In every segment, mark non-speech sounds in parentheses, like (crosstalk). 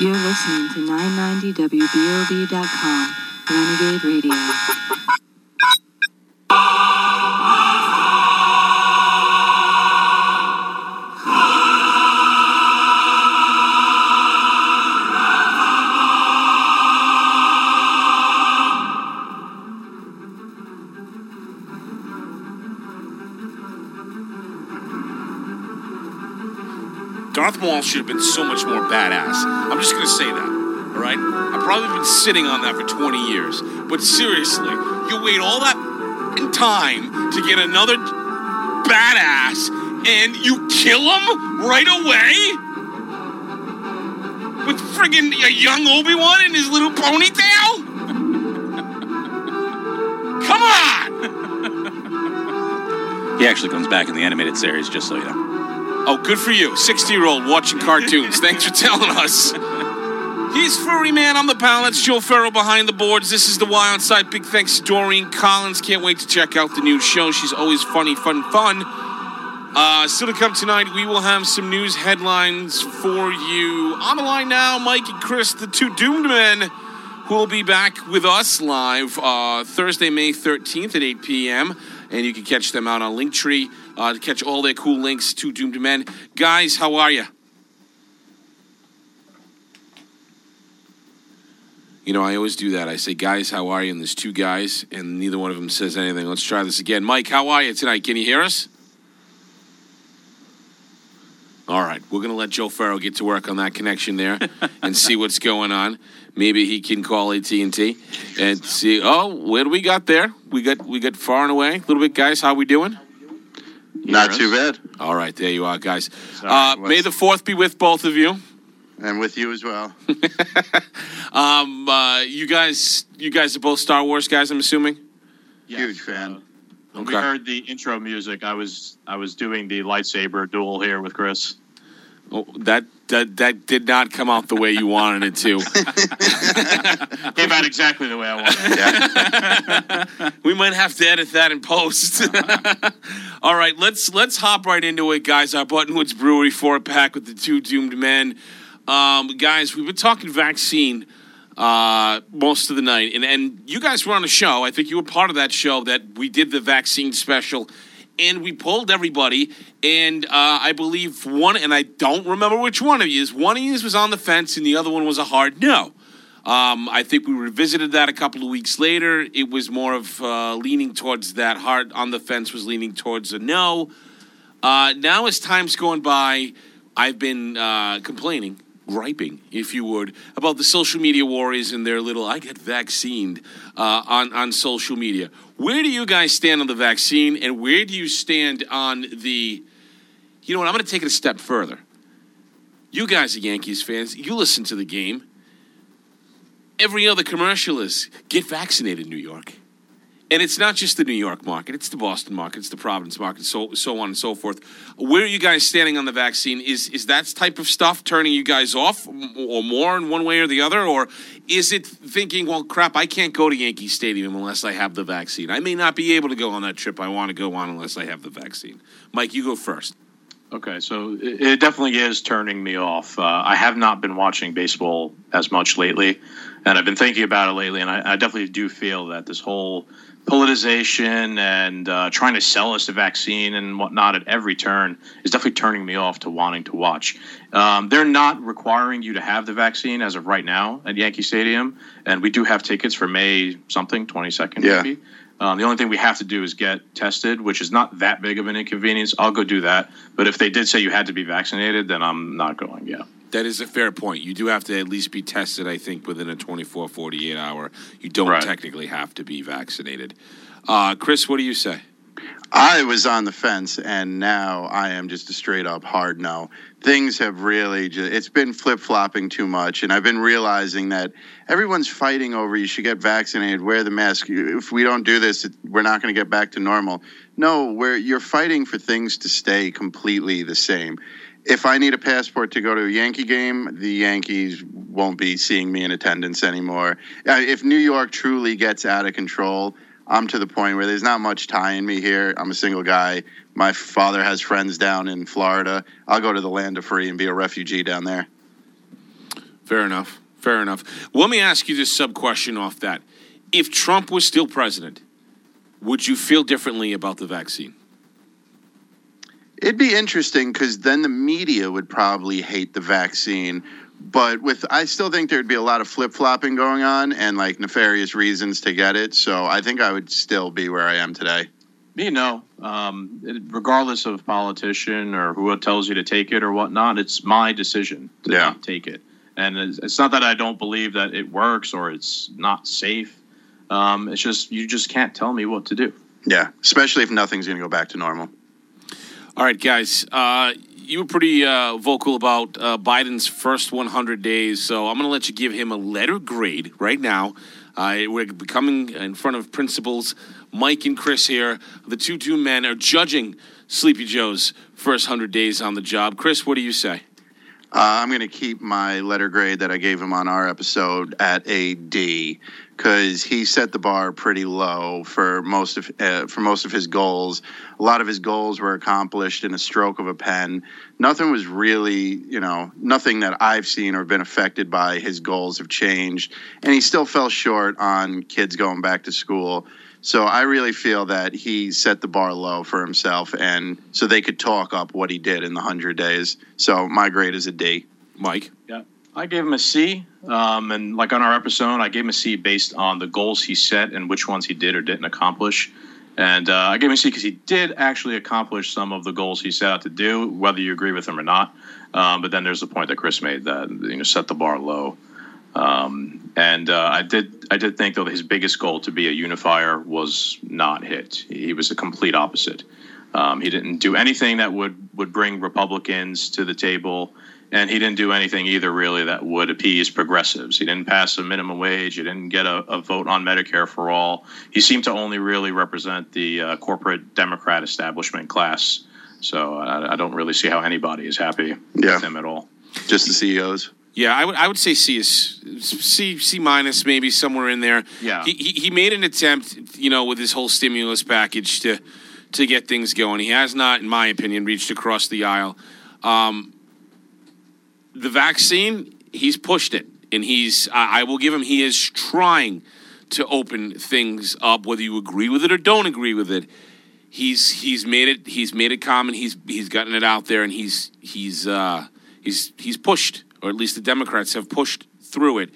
You're listening to 990WBOB.com, Renegade Radio. Darth Maul should have been so much more badass. I'm just gonna say that. All right. I've probably been sitting on that for 20 years, but seriously, you wait all that time to get another badass, and you kill him right away with friggin' a young Obi Wan in his little ponytail. (laughs) Come on! He actually comes back in the animated series, just so you know. Oh, good for you. 60 year old watching cartoons. (laughs) Thanks for telling us. He's Furry Man. I'm the pal. That's Joe Farrell behind the boards. This is the Wild Side. Big thanks to Doreen Collins. Can't wait to check out the new show. She's always funny, fun, fun. Uh, still to come tonight, we will have some news headlines for you. On the line now, Mike and Chris, the two doomed men, who will be back with us live uh, Thursday, May 13th at 8 p.m. And you can catch them out on Linktree uh, to catch all their cool links to Doomed Men. Guys, how are you? You know, I always do that. I say, guys, how are you? And there's two guys, and neither one of them says anything. Let's try this again. Mike, how are you tonight? Can you hear us? All right, we're going to let Joe Farrow get to work on that connection there (laughs) and see what's going on. Maybe he can call AT&T and see. Oh, where do we got there? We got we got far and away a little bit, guys. How we doing? Not too bad. All right, there you are, guys. Sorry, Uh, may the fourth be with both of you. And with you as well. (laughs) Um, uh, you guys, you guys are both Star Wars guys. I'm assuming. Huge fan. When Okay. we heard the intro music, I was I was doing the lightsaber duel here with Chris. Oh, that that that did not come out the way you wanted it to. (laughs) Came out exactly the way I wanted. It. Yeah. (laughs) we might have to edit that in post. (laughs) All right, let's let's hop right into it, guys. Our Buttonwoods Brewery four pack with the two doomed men. Um, guys, we've been talking vaccine uh, most of the night, and and you guys were on a show. I think you were part of that show that we did the vaccine special, and we polled everybody. And uh, I believe one, and I don't remember which one of you is. One of you was on the fence, and the other one was a hard no. Um, I think we revisited that a couple of weeks later. It was more of uh, leaning towards that. Hard on the fence was leaning towards a no. Uh, now, as time's going by, I've been uh, complaining, griping, if you would, about the social media warriors and their little "I get vaccinated" uh, on on social media. Where do you guys stand on the vaccine, and where do you stand on the? You know what? I'm going to take it a step further. You guys are Yankees fans. You listen to the game every other commercial is get vaccinated, New York. And it's not just the New York market; it's the Boston market, it's the Providence market, so so on and so forth. Where are you guys standing on the vaccine? Is is that type of stuff turning you guys off, or more in one way or the other, or is it thinking, well, crap, I can't go to Yankee Stadium unless I have the vaccine. I may not be able to go on that trip I want to go on unless I have the vaccine. Mike, you go first. Okay, so it, it definitely is turning me off. Uh, I have not been watching baseball as much lately, and I've been thinking about it lately, and I, I definitely do feel that this whole politicization and uh, trying to sell us the vaccine and whatnot at every turn is definitely turning me off to wanting to watch. Um, they're not requiring you to have the vaccine as of right now at Yankee Stadium, and we do have tickets for May something, 22nd Yeah. maybe. Um, the only thing we have to do is get tested, which is not that big of an inconvenience. I'll go do that. But if they did say you had to be vaccinated, then I'm not going. Yeah. That is a fair point. You do have to at least be tested, I think, within a 24, 48 hour. You don't Right. technically have to be vaccinated. Uh, Chris, what do you say? I was on the fence, and now I am just a straight up hard no. Things have really, just, it's been flip flopping too much, and I've been realizing that everyone's fighting over you should get vaccinated, wear the mask. If we don't do this, we're not going to get back to normal. No, where you're fighting for things to stay completely the same. If I need a passport to go to a Yankee game, the Yankees won't be seeing me in attendance anymore. Uh, If New York truly gets out of control, I'm to the point where there's not much tying me here. I'm a single guy. My father has friends down in Florida. I'll go to the land of free and be a refugee down there. Fair enough. Fair enough. Let me ask you this sub question off that. If Trump was still president, would you feel differently about the vaccine? It'd be interesting because then the media would probably hate the vaccine. But with, I still think there'd be a lot of flip flopping going on and like nefarious reasons to get it. So I think I would still be where I am today. Me, no. Um, it- regardless of politician or who tells you to take it or whatnot, it's my decision to Yeah. not take it. And it's, it's not that I don't believe that it works or it's not safe. Um, it's just you just can't tell me what to do. Yeah, especially if nothing's going to go back to normal. All right, guys. Uh, you were pretty uh, vocal about uh, Biden's first 100 days, so I'm going to let you give him a letter grade right now. Uh, we're coming in front of principals. Mike and Chris here. The two two men are judging Sleepy Joe's first 100 days on the job. Chris, what do you say? Uh, I'm going to keep my letter grade that I gave him on our episode at a D because he set the bar pretty low for most of uh, for most of his goals. A lot of his goals were accomplished in a stroke of a pen. Nothing was really, you know, nothing that I've seen or been affected by his goals have changed, and he still fell short on kids going back to school. So I really feel that he set the bar low for himself, and so they could talk up what he did in the hundred days. So my grade is a D. Mike? Yeah, I gave him a C, um, and like on our episode, I gave him a C based on the goals he set and which ones he did or didn't accomplish. And uh, I gave him a C because he did actually accomplish some of the goals he set out to do, whether you agree with him or not. Um, but then there's the point that Chris made that you know set the bar low. Um, and uh, I did I did think though that his biggest goal to be a unifier was not hit. He was a complete opposite. Um, he didn't do anything that would would bring Republicans to the table, and he didn't do anything either really that would appease progressives. He didn't pass a minimum wage. He didn't get a, a vote on Medicare for all. He seemed to only really represent the uh, corporate Democrat establishment class. So I, I don't really see how anybody is happy Yeah. with him at all. Just the CEOs. Yeah, I would I would say C is C C minus maybe somewhere in there. Yeah. he, he he made an attempt, you know, with his whole stimulus package to to get things going. He has not, in my opinion, reached across the aisle. Um, the vaccine, he's pushed it, and he's I, I will give him he is trying to open things up, whether you agree with it or don't agree with it. He's he's made it he's made it common. He's he's gotten it out there, and he's he's uh, he's he's pushed, or at least the Democrats have pushed through it.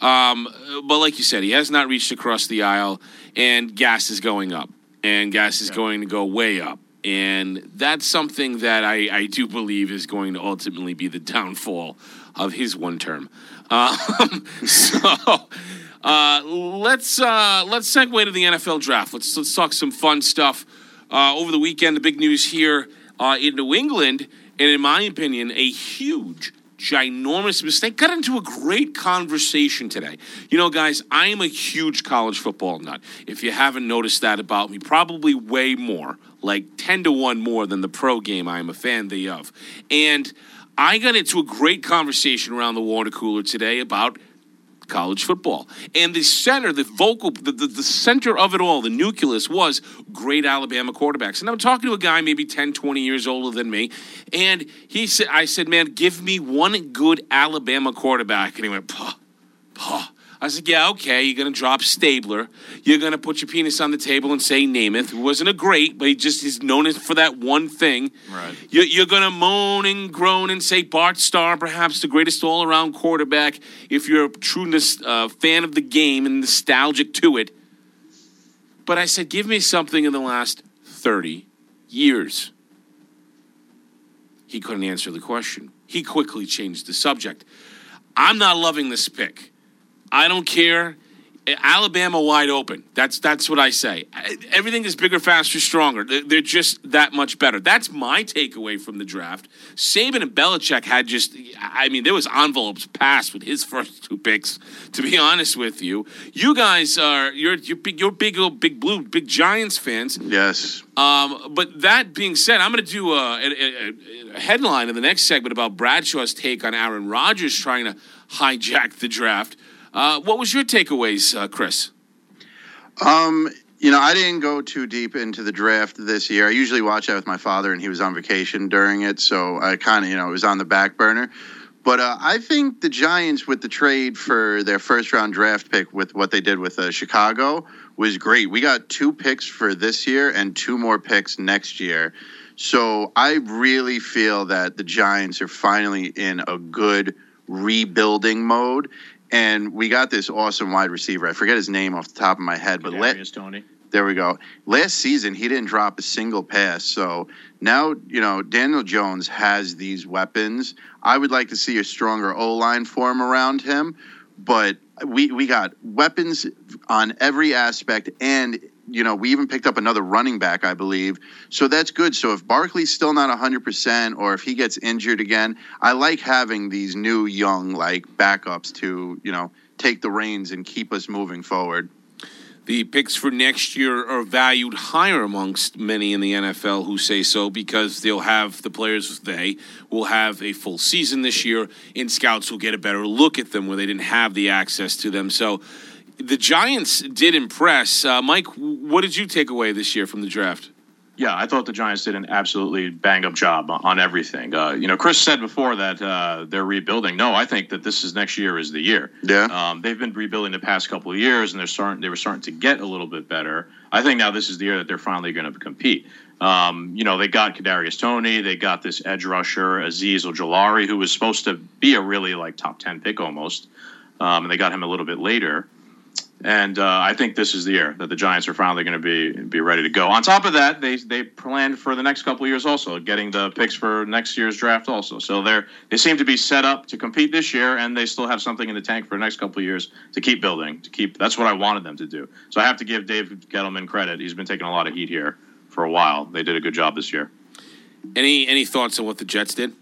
Um, but like you said, he has not reached across the aisle, and gas is going up, and gas is going to go way up, and that's something that I, I do believe is going to ultimately be the downfall of his one term. (laughs) Um, so uh, let's uh, let's segue to the NFL draft. Let's let's talk some fun stuff. Uh, over the weekend, the big news here uh, in New England, and in my opinion, a huge, ginormous mistake. Got into a great conversation today. You know, guys, I am a huge college football nut. If you haven't noticed that about me, probably way more, like ten to one more than the pro game I am a fan thereof. And I got into a great conversation around the water cooler today about college football. And the center, the vocal, the, the, the center of it all, the nucleus was great Alabama quarterbacks. And I'm talking to a guy maybe 10, 20 years older than me. And he said, I said, man, give me one good Alabama quarterback. And he went, Pah, Pah. I was like, yeah, okay, you're going to drop Stabler. You're going to put your penis on the table and say Namath, who wasn't a great, but he just is known for that one thing. Right. You're, you're going to moan and groan and say Bart Starr, perhaps the greatest all around quarterback, if you're a true uh, fan of the game and nostalgic to it. But I said, give me something in the last 30 years. He couldn't answer the question. He quickly changed the subject. I'm not loving this pick. I don't care. Alabama wide open. That's that's what I say. Everything is bigger, faster, stronger. They're they're just that much better. That's my takeaway from the draft. Saban and Belichick had just. I mean, there was envelopes passed with his first two picks. To be honest with you, you guys are you're you're big you're big old big blue big Giants fans. Yes. Um, but that being said, I'm going to do a, a, a headline in the next segment about Bradshaw's take on Aaron Rodgers trying to hijack the draft. Uh, what was your takeaways, uh, Chris? Um, you know, I didn't go too deep into the draft this year. I usually watch that with my father, and he was on vacation during it, so I kind of, you know, it was on the back burner. But uh, I think the Giants, with the trade for their first round draft pick, with what they did with uh, Chicago, was great. We got two picks for this year and two more picks next year. So I really feel that the Giants are finally in a good rebuilding mode. And we got this awesome wide receiver. I forget his name off the top of my head, but let, Toney. there we go. Last season, he didn't drop a single pass. So now, you know, Daniel Jones has these weapons. I would like to see a stronger O line form around him, but we we got weapons on every aspect, and you know, we even picked up another running back, I believe. So that's good. So if Barkley's still not 100%, or if he gets injured again, I like having these new young like backups to you know take the reins and keep us moving forward. The picks for next year are valued higher amongst many in the NFL who say so because they'll have the players they will have a full season this year, and scouts will get a better look at them where they didn't have the access to them. So the Giants did impress. Uh, Mike, what did you take away this year from the draft? Yeah, I thought the Giants did an absolutely bang up job on everything. Uh, you know, Chris said before that uh, they're rebuilding. No, I think that this is next year is the year. Yeah. Um, they've been rebuilding the past couple of years, and they're starting. They were starting to get a little bit better. I think now this is the year that they're finally going to compete. Um, you know, they got Kadarius Toney, they got this edge rusher Azeez Ojulari, who was supposed to be a really like top ten pick almost, um, and they got him a little bit later. And uh, I think this is the year that the Giants are finally going to be be ready to go. On top of that, they they planned for the next couple of years also, getting the picks for next year's draft also. So they're they seem to be set up to compete this year, and they still have something in the tank for the next couple of years to keep building. To keep that's what I wanted them to do. So I have to give Dave Gettleman credit. He's been taking a lot of heat here for a while. They did a good job this year. Any any thoughts on what the Jets did?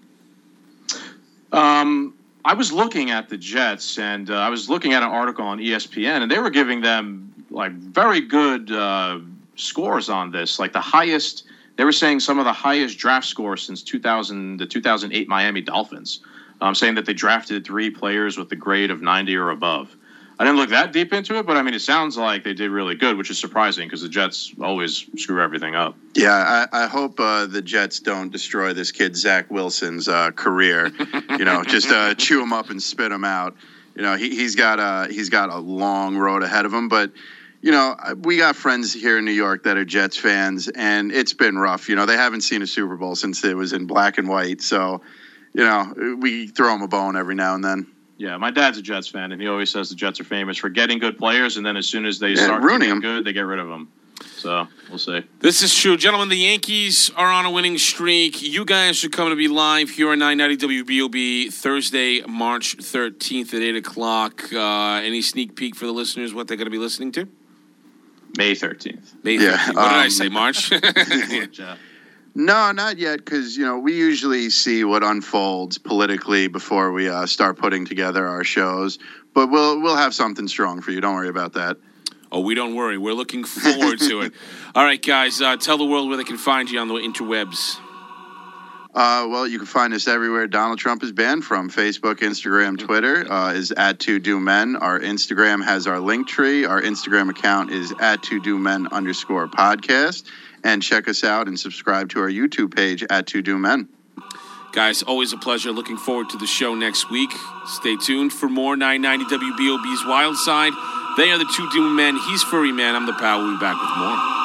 Um, I was looking at the Jets, and uh, I was looking at an article on ESPN, and they were giving them like very good uh, scores on this, like the highest. They were saying some of the highest draft scores since 2000, the 2008 Miami Dolphins. Um, saying that they drafted three players with a grade of 90 or above. I didn't look that deep into it, but I mean, it sounds like they did really good, which is surprising because the Jets always screw everything up. Yeah, I, I hope uh, the Jets don't destroy this kid Zach Wilson's uh, career. you know, (laughs) just uh, chew him up and spit him out. You know, he, he's got a he's got a long road ahead of him. But you know, we got friends here in New York that are Jets fans, and it's been rough. You know, they haven't seen a Super Bowl since it was in black and white. So, you know, we throw them a bone every now and then. Yeah, my dad's a Jets fan, and he always says the Jets are famous for getting good players, and then as soon as they Yeah, start ruining getting 'em. good, they get rid of them. So we'll see. This is true. Gentlemen, the Yankees are on a winning streak. You guys are coming to be live here on 990 WBOB Thursday, March 13th at 8 o'clock. Uh, any sneak peek for the listeners what they're going to be listening to? May thirteenth. May Yeah, 13th. What did I um, say, March? (laughs) No, not yet, because you know we usually see what unfolds politically before we uh, start putting together our shows. But we'll we'll have something strong for you. Don't worry about that. oh, we don't worry. We're looking forward to it. (laughs) All right, guys, uh, tell the world where they can find you on the interwebs. Uh, well, you can find us everywhere. Donald Trump is banned from Facebook, Instagram, Twitter. Uh, is at Two Do Men. Our Instagram has our link tree. Our Instagram account is at Two Do Men underscore podcast. And check us out and subscribe to our YouTube page at Two Do Men. Guys, always a pleasure. Looking forward to the show next week. Stay tuned for more 990 WBOB's Wild Side. They are the two doomed men. He's Furry Man. I'm the pal. We'll be back with more.